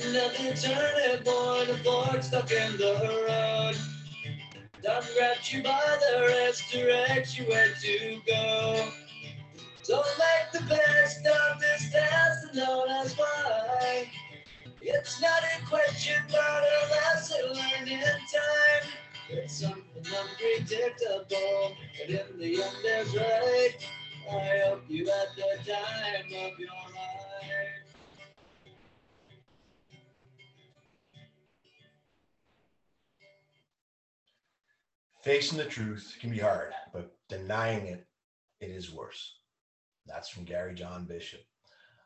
Another turning point, a fork stuck in the road. Time grabs you by the wrist, directs you where to go. Don't make the best of this task alone, that's why. It's not a question, but a lesson learned in time. It's something unpredictable, but in the end, there's right. I hope you had the time of your life. Facing the truth can be hard, but denying it, it is worse. That's from Gary John Bishop.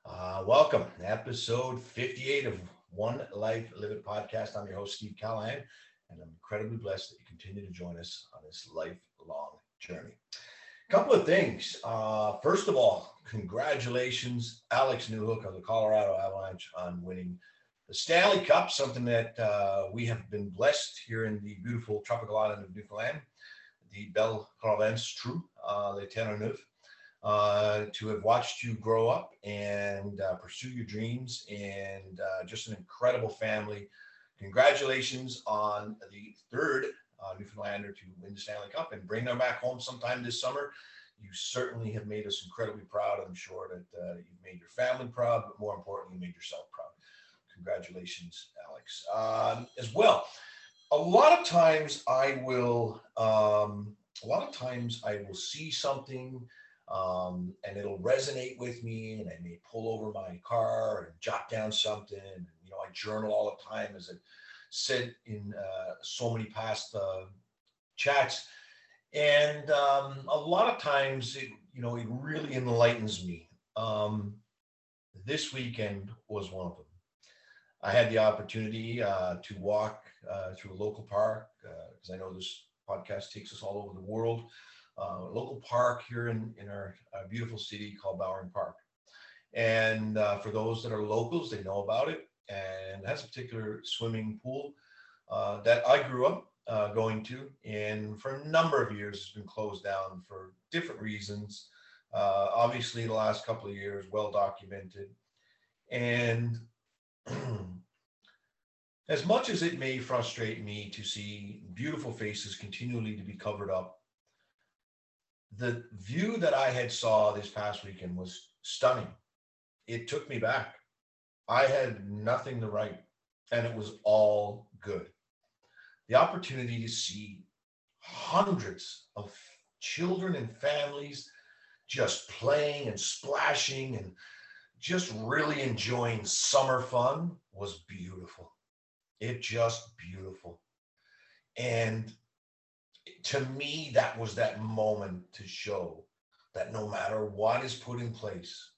Uh, welcome, episode 58 of One Life Live It podcast. I'm your host, Steve Callahan, and I'm incredibly blessed that you continue to join us on this lifelong journey. A couple of things. Uh, first of all, congratulations, Alex Newhook of the Colorado Avalanche on winning the Stanley Cup, something that uh, we have been blessed here in the beautiful tropical island of Newfoundland, the Belle Province True, uh, Terre-Neuve, uh, to have watched you grow up and uh, pursue your dreams and uh, just an incredible family. Congratulations on the third uh, Newfoundlander to win the Stanley Cup and bring them back home sometime this summer. You certainly have made us incredibly proud. I'm sure that uh, you've made your family proud, but more importantly, you made yourself proud. Congratulations, Alex. Um, as well, a lot of times I will, um, a lot of times I will see something um, and it'll resonate with me, and I may pull over my car and jot down something. And, you know, I journal all the time, as I said in uh, so many past uh, chats. And um, a lot of times, it, you know, it really enlightens me. Um, this weekend was one of them. I had the opportunity uh, to walk uh, through a local park because uh, I know this podcast takes us all over the world. Uh, local park here in, in our uh, beautiful city called Bowring Park. And uh, for those that are locals, they know about it. And it has a particular swimming pool that I grew up going to. And for a number of years, it's been closed down for different reasons. obviously, the last couple of years, well documented. And as much as it may frustrate me to see beautiful faces continually to be covered up, the view that I had saw this past weekend was stunning. It took me back. I had nothing to write, and it was all good. The opportunity to see hundreds of children and families just playing and splashing and just really enjoying summer fun was beautiful. It just beautiful. And to me, that was that moment to show that no matter what is put in place,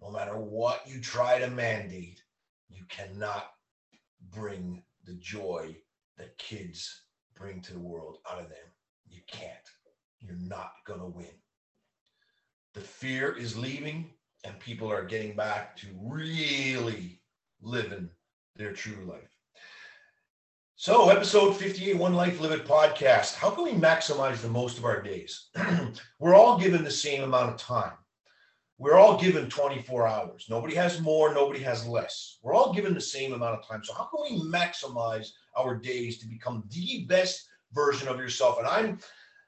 no matter what you try to mandate, you cannot bring the joy that kids bring to the world out of them. You can't. You're not going to win. The fear is leaving and people are getting back to really living their true life. So, episode 58, One Life Live It podcast. How can we maximize the most of our days? We're all given the same amount of time. We're all given 24 hours. Nobody has more, nobody has less. We're all given the same amount of time. So, how can we maximize our days to become the best version of yourself? And I'm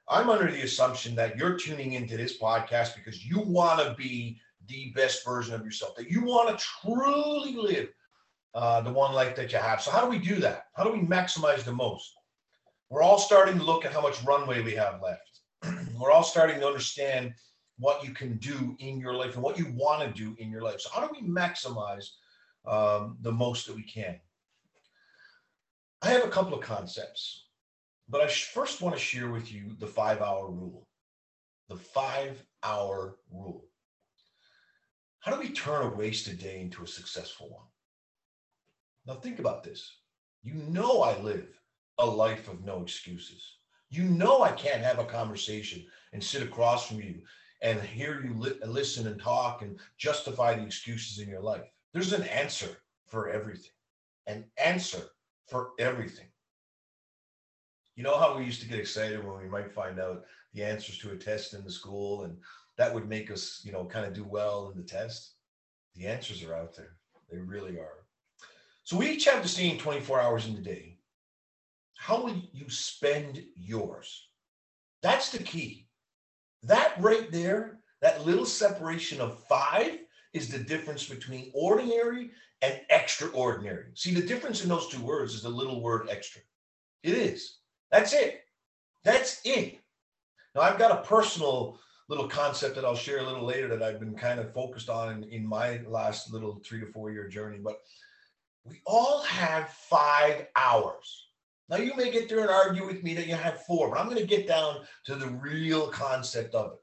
I'm under the assumption that you're tuning into this podcast because you want to be the best version of yourself, that you want to truly live uh, the one life that you have. So, how do we do that? How do we maximize the most? We're all starting to look at how much runway we have left. We're all starting to understand what you can do in your life and what you want to do in your life. So, how do we maximize um, the most that we can? I have a couple of concepts, but I first want to share with you the five hour rule. The five hour rule. How do we turn a wasted day into a successful one? Now, think about this. You know, I live a life of no excuses. You know, I can't have a conversation and sit across from you and hear you li- listen and talk and justify the excuses in your life. There's an answer for everything, an answer for everything. You know how we used to get excited when we might find out the answers to a test in the school and that would make us, you know, kind of do well in the test. The answers are out there. They really are. So we each have the same 24 hours in the day. How will you spend yours? That's the key. That right there, that little separation of five is the difference between ordinary and extraordinary. See, the difference in those two words is the little word extra. It is. That's it. That's it. Now, I've got a personal little concept that I'll share a little later that I've been kind of focused on in, in my last little three to four year journey. But we all have five hours. Now, you may get there and argue with me that you have four, but I'm going to get down to the real concept of it.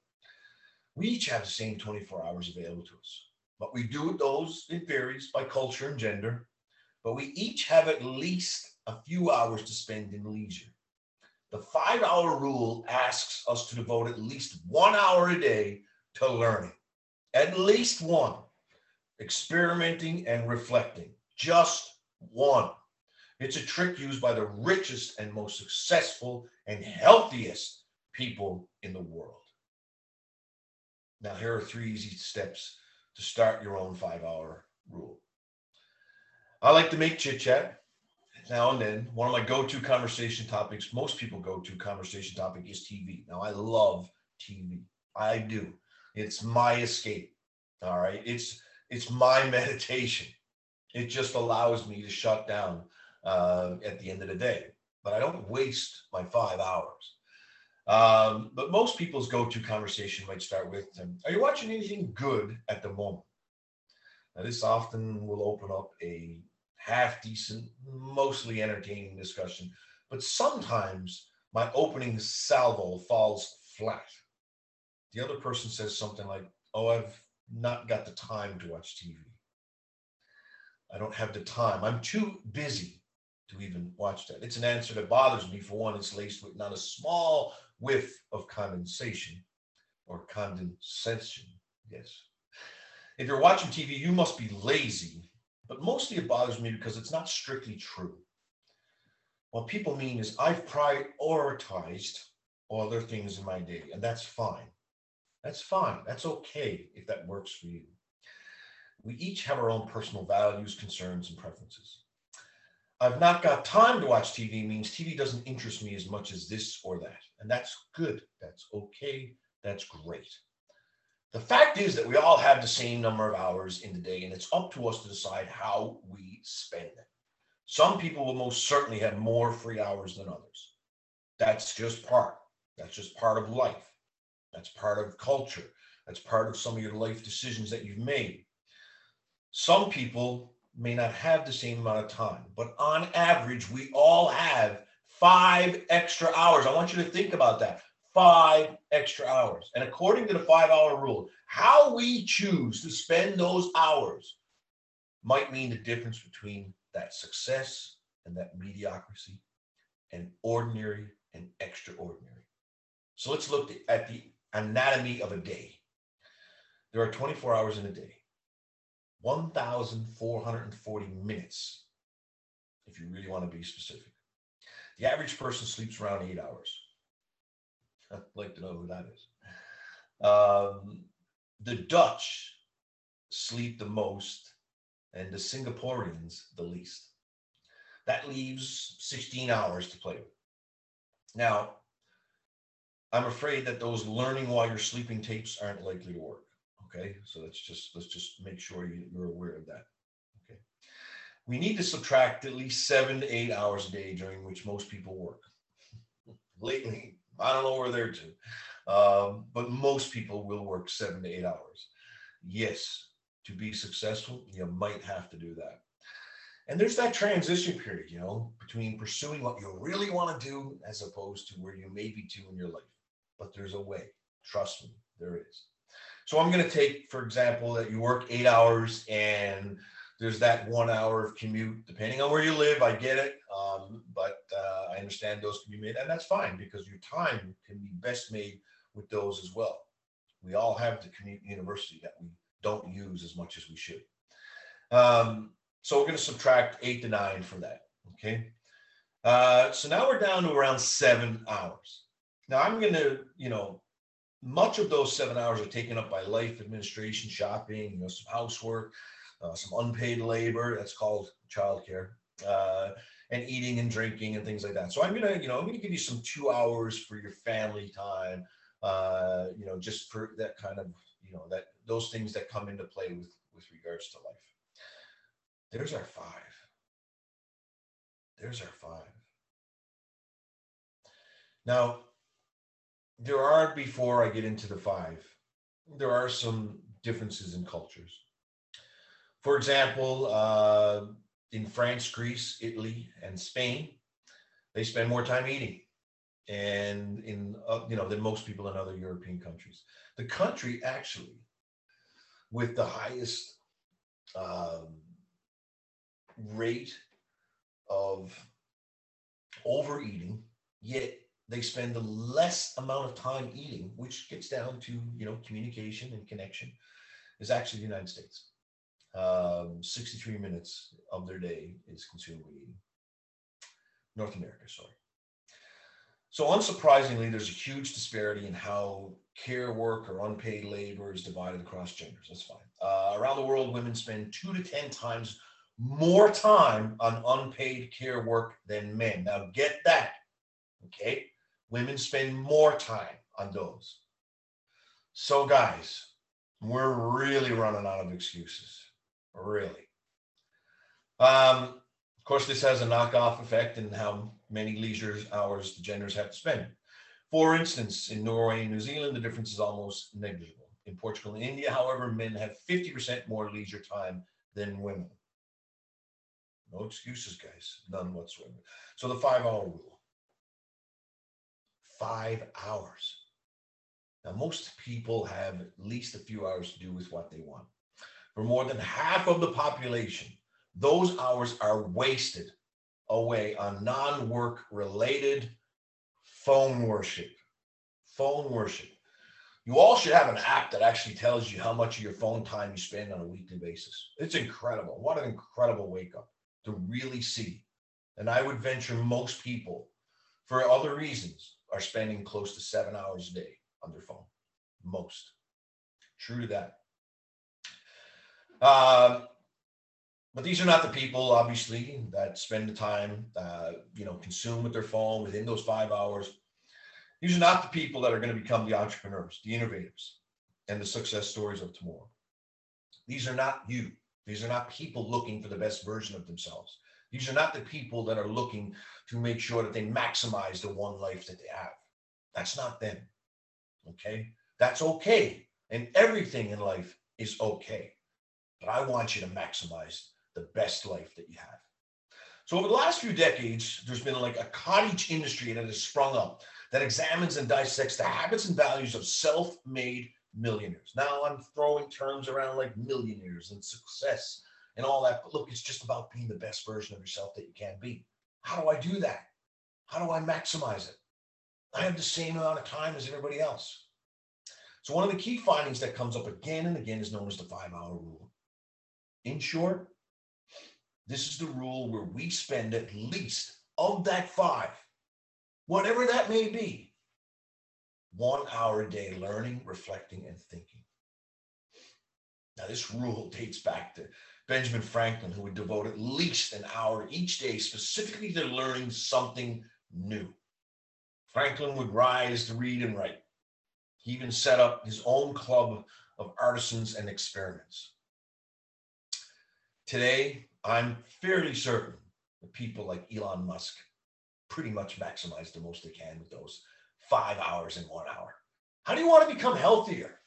We each have the same 24 hours available to us. But we do those, it varies by culture and gender, but we each have at least a few hours to spend in leisure. The five hour rule asks us to devote at least one hour a day to learning, at least one, experimenting and reflecting, just one. It's a trick used by the richest and most successful and healthiest people in the world. Now, here are three easy steps to start your own five hour rule. I like to make chit chat now and then. One of my go to conversation topics, most people go to conversation topic is TV. Now, I love TV. I do. It's my escape. All right. It's it's my meditation. It just allows me to shut down uh, at the end of the day. But I don't waste my five hours. Um, but most people's go-to conversation might start with, "Are you watching anything good at the moment?" Now, this often will open up a half-decent, mostly entertaining discussion, but sometimes my opening salvo falls flat. The other person says something like, "Oh, I've not got the time to watch TV. I don't have the time. I'm too busy to even watch that." It's an answer that bothers me. For one, it's laced with not a small whiff of condensation or condensation. Yes. If you're watching TV, you must be lazy, but mostly it bothers me because it's not strictly true. What people mean is I've prioritized other things in my day, and that's fine. That's fine. That's okay if that works for you. We each have our own personal values, concerns, and preferences. I've not got time to watch TV means TV doesn't interest me as much as this or that. And that's good. That's okay. That's great. The fact is that we all have the same number of hours in the day, and it's up to us to decide how we spend them. Some people will most certainly have more free hours than others. That's just part. That's just part of life. That's part of culture. That's part of some of your life decisions that you've made. Some people may not have the same amount of time, but on average, we all have five extra hours. I want you to think about that. Five extra hours. And according to the five hour rule, how we choose to spend those hours might mean the difference between that success and that mediocrity and ordinary and extraordinary. So let's look at the anatomy of a day. There are 24 hours in a day. 1,440 minutes, if you really want to be specific. The average person sleeps around eight hours. I'd like to know who that is. Um, the Dutch sleep the most, and the Singaporeans the least. That leaves 16 hours to play with. Now, I'm afraid that those learning while you're sleeping tapes aren't likely to work. Okay, so let's just let's just make sure you, you're aware of that. Okay, we need to subtract at least seven to eight hours a day during which most people work. Lately, I don't know where they're to, um, but most people will work seven to eight hours. Yes, to be successful, you might have to do that. And there's that transition period, you know, between pursuing what you really want to do as opposed to where you may be to in your life. But there's a way. Trust me, there is. So I'm going to take, for example, that you work eight hours and there's that one hour of commute, depending on where you live. I get it. Um, but uh, I understand those can be made, and that's fine because your time can be best made with those as well. We all have the commute university that we don't use as much as we should. Um, so we're going to subtract eight to nine from that. Okay. Uh, so now we're down to around seven hours. Now I'm going to, you know, much of those seven hours are taken up by life administration, shopping, you know, some housework. Uh, some unpaid labor. That's called childcare. Uh, and eating and drinking and things like that. So I'm gonna, you know, I'm gonna give you some two hours for your family time. Uh, you know, just for that kind of, you know, that those things that come into play with with regards to life. There's our five. There's our five. Now, there are, before I get into the five, there are some differences in cultures. For example, uh, in France, Greece, Italy, and Spain, they spend more time eating, and in uh, you know than most people in other European countries. The country actually with the highest um, rate of overeating, yet they spend the less amount of time eating, which gets down to you know communication and connection, is actually the United States. Um, 63 minutes of their day is consumed with eating. North America, sorry. So unsurprisingly, there's a huge disparity in how care work or unpaid labor is divided across genders. That's fine. Uh, around the world, women spend two to 10 times more time on unpaid care work than men. Now, get that. Okay. Women spend more time on those. So, guys, we're really running out of excuses. Really. Um, of course, this has a knockoff effect in how many leisure hours the genders have to spend. For instance, in Norway and New Zealand, the difference is almost negligible. In Portugal and India, however, men have 50% more leisure time than women. No excuses, guys. None whatsoever. So the five hour rule. Five hours. Now, most people have at least a few hours to do with what they want. For more than half of the population, those hours are wasted away on non work related phone worship. Phone worship. You all should have an app that actually tells you how much of your phone time you spend on a weekly basis. It's incredible. What an incredible wake up to really see. And I would venture most people, for other reasons, are spending close to seven hours a day on their phone. Most. True to that. Um, but these are not the people, obviously, that spend the time, uh, you know, consume with their phone within those five hours. These are not the people that are going to become the entrepreneurs, the innovators, and the success stories of tomorrow. These are not you. These are not people looking for the best version of themselves. These are not the people that are looking to make sure that they maximize the one life that they have. That's not them. Okay. That's okay. And everything in life is okay. But I want you to maximize the best life that you have. So over the last few decades, there's been like a cottage industry that has sprung up that examines and dissects the habits and values of self-made millionaires. Now I'm throwing terms around like millionaires and success and all that. But look, it's just about being the best version of yourself that you can be. How do I do that? How do I maximize it? I have the same amount of time as everybody else. So one of the key findings that comes up again and again is known as the five hour rule. In short, this is the rule where we spend at least of that five, whatever that may be, one hour a day learning, reflecting, and thinking. Now, this rule dates back to Benjamin Franklin, who would devote at least an hour each day specifically to learning something new. Franklin would rise to read and write. He even set up his own club of artisans and experiments. Today, I'm fairly certain that people like Elon Musk pretty much maximize the most they can with those five hours in one hour. How do you want to become healthier?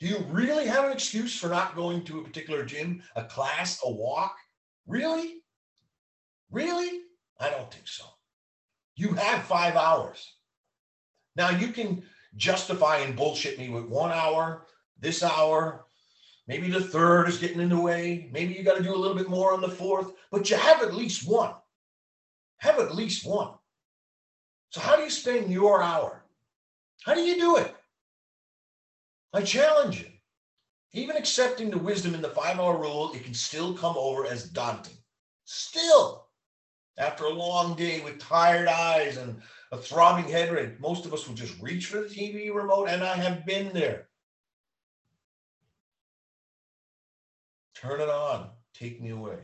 Do you really have an excuse for not going to a particular gym, a class, a walk? Really? Really? I don't think so. You have five hours. Now you can justify and bullshit me with one hour, this hour, maybe the third is getting in the way. Maybe you got to do a little bit more on the fourth, but you have at least one. Have at least one. So, how do you spend your hour? How do you do it? I challenge you. Even accepting the wisdom in the five hour rule, it can still come over as daunting. Still, after a long day with tired eyes and a throbbing head rate, most of us will just reach for the TV remote, and I have been there. Turn it on. Take me away.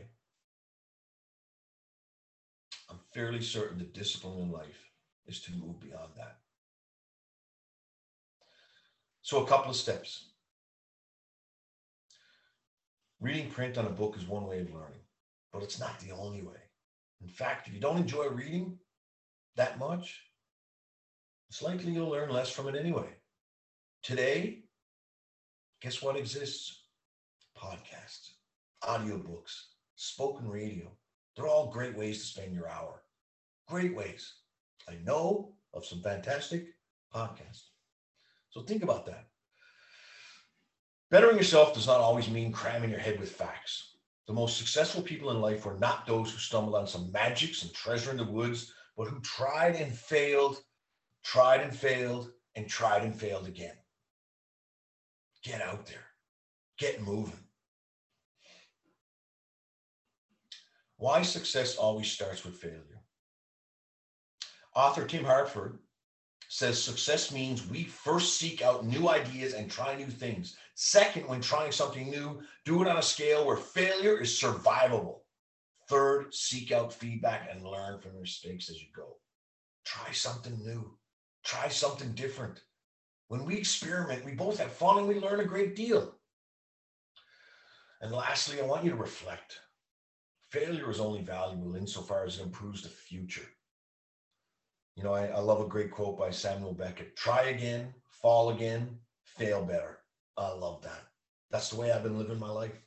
I'm fairly certain the discipline in life is to move beyond that. So, a couple of steps. Reading print on a book is one way of learning, but it's not the only way. In fact, if you don't enjoy reading that much, it's likely you'll learn less from it anyway. Today, guess what exists? Podcasts, audiobooks, spoken radio. They're all great ways to spend your hour. Great ways. I know of some fantastic podcasts. So think about that. Bettering yourself does not always mean cramming your head with facts. The most successful people in life were not those who stumbled on some magic, some treasure in the woods, but who tried and failed, tried and failed, and tried and failed again. Get out there, get moving. Why success always starts with failure. Author Tim Harford says success means we first seek out new ideas and try new things. Second, when trying something new, do it on a scale where failure is survivable. Third, seek out feedback and learn from your mistakes as you go. Try something new, try something different. When we experiment, we both have fun and we learn a great deal. And lastly, I want you to reflect. Failure is only valuable insofar as it improves the future. You know, I, I love a great quote by Samuel Beckett try again, fall again, fail better. I love that. That's the way I've been living my life.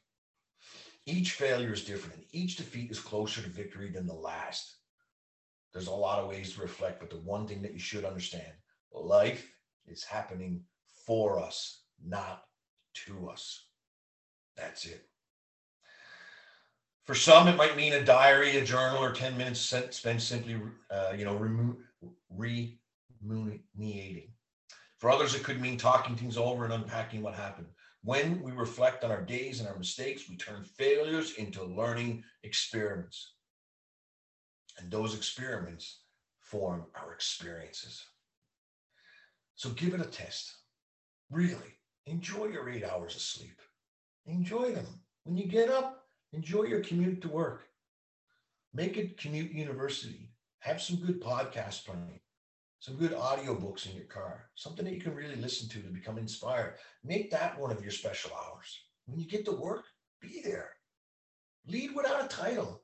Each failure is different, and each defeat is closer to victory than the last. There's a lot of ways to reflect, but the one thing that you should understand life is happening for us, not to us. That's it. For some, it might mean a diary, a journal, or 10 minutes spent simply, uh, you know, ruminating. For others, it could mean talking things over and unpacking what happened. When we reflect on our days and our mistakes, we turn failures into learning experiments. And those experiments form our experiences. So give it a test. Really, enjoy your eight hours of sleep. Enjoy them. When you get up, enjoy your commute to work. Make it commute university. Have some good podcasts playing, some good audiobooks in your car, something that you can really listen to to become inspired. Make that one of your special hours. When you get to work, be there. Lead without a title.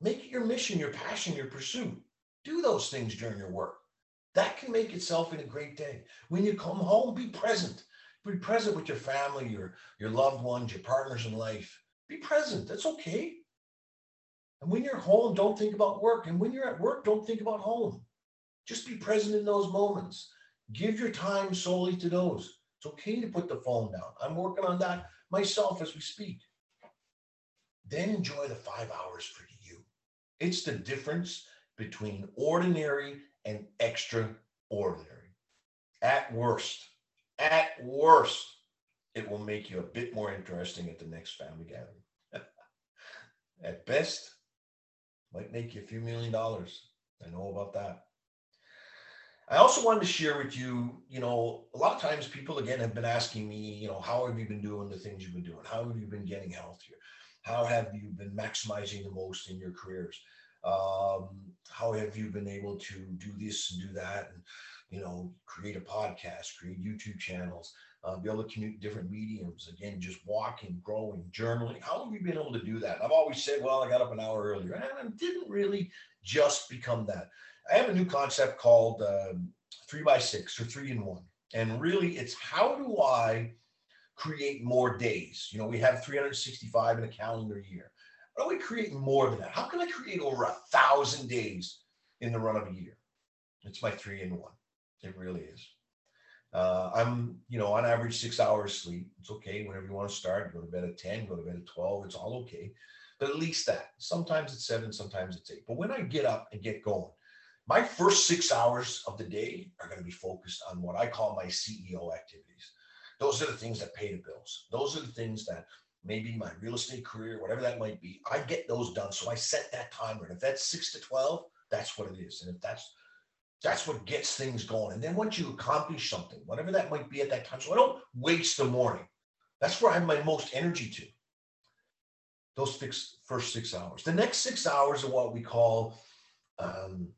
Make it your mission, your passion, your pursuit. Do those things during your work. That can make itself in a great day. When you come home, be present. Be present with your family, your, your loved ones, your partners in life. Be present. That's okay. And when you're home, don't think about work. And when you're at work, don't think about home. Just be present in those moments. Give your time solely to those. It's okay to put the phone down. I'm working on that myself as we speak. Then enjoy the five hours for you. It's the difference between ordinary and extraordinary. At worst, at worst, it will make you a bit more interesting at the next family gathering. at best, might make you a few million dollars. I know about that. I also wanted to share with you, you know, a lot of times people again have been asking me, you know, how have you been doing the things you've been doing? How have you been getting healthier? How have you been maximizing the most in your careers? Um, how have you been able to do this and do that and, you know, create a podcast, create YouTube channels, uh, be able to commute different mediums. Again, just walking, growing, journaling. How have you been able to do that? I've always said, well, I got up an hour earlier, and I didn't really just become that. I have a new concept called um, three by six or three in one. And really, it's how do I create more days? You know, we have 365 in a calendar year. How do we create more than that? How can I create over a thousand days in the run of a year? It's my three in one. It really is. Uh, I'm, you know, on average six hours sleep. It's okay whenever you want to start. Go to bed at 10, go to bed at 12. It's all okay. But at least that. Sometimes it's seven, sometimes it's eight. But when I get up and get going, my first six hours of the day are going to be focused on what I call my CEO activities. Those are the things that pay the bills. Those are the things that maybe my real estate career, whatever that might be, I get those done. So I set that timer. And if that's six to 12, that's what it is. And if that's that's what gets things going. And then once you accomplish something, whatever that might be at that time, so I don't waste the morning. That's where I have my most energy to. those six, first six hours. The next six hours are what we call um,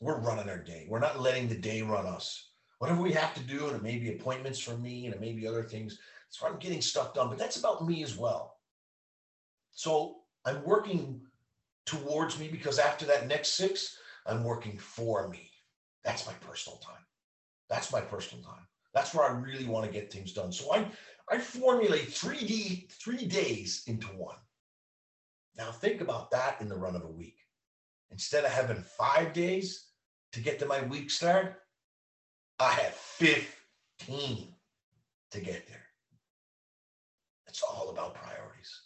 we're running our day. We're not letting the day run us. Whatever we have to do, and it may be appointments for me, and it may be other things. So I'm getting stuff done, but that's about me as well. So I'm working towards me because after that next six, I'm working for me. That's my personal time. That's my personal time. That's where I really want to get things done. So I, I formulate 3D, three days into one. Now think about that in the run of a week. Instead of having five days to get to my week start, I have 15 to get there. It's all about priorities.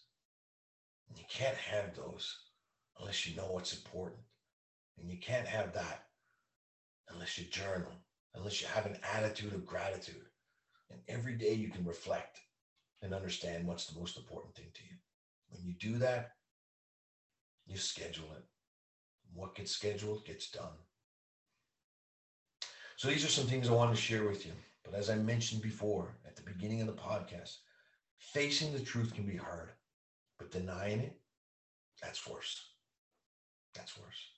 And you can't have those unless you know what's important. And you can't have that unless you journal, unless you have an attitude of gratitude. And every day you can reflect and understand what's the most important thing to you. When you do that, you schedule it. What gets scheduled gets done. So these are some things I want to share with you. But as I mentioned before at the beginning of the podcast, facing the truth can be hard, but denying it, that's worse. That's worse.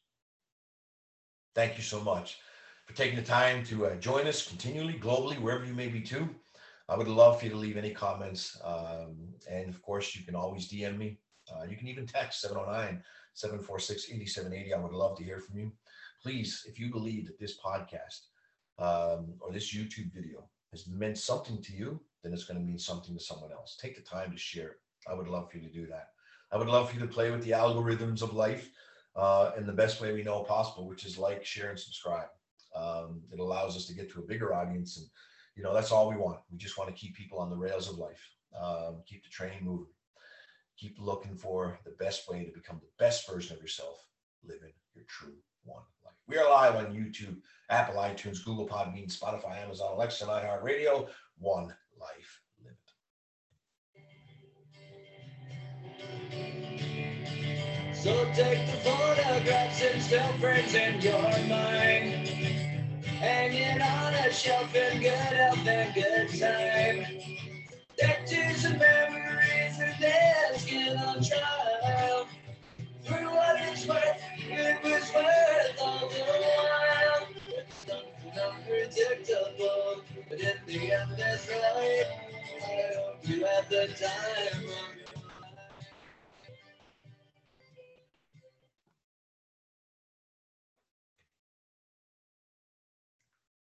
Thank you so much for taking the time to uh, join us continually, globally, wherever you may be too. I would love for you to leave any comments. Um, and of course, you can always DM me. Uh, you can even text 709 746 8780. I would love to hear from you. Please, if you believe that this podcast um, or this YouTube video has meant something to you, then it's going to mean something to someone else. Take the time to share. I would love for you to do that. I would love for you to play with the algorithms of life uh, in the best way we know possible, which is like, share, and subscribe. Um, it allows us to get to a bigger audience, and you know that's all we want. We just want to keep people on the rails of life, um, keep the train moving, keep looking for the best way to become the best version of yourself, living your true one life. We are live on YouTube, Apple, iTunes, Google Podbean, Spotify, Amazon, Alexa, and iHeartRadio. One life So take the photographs and still frames in your mind. Hanging on a shelf in good health and good time. Pictures and memories are there, skin on trial. For what it's worth, it was worth all the while. It's something unpredictable, but in the end, that's right. I hope you have the time.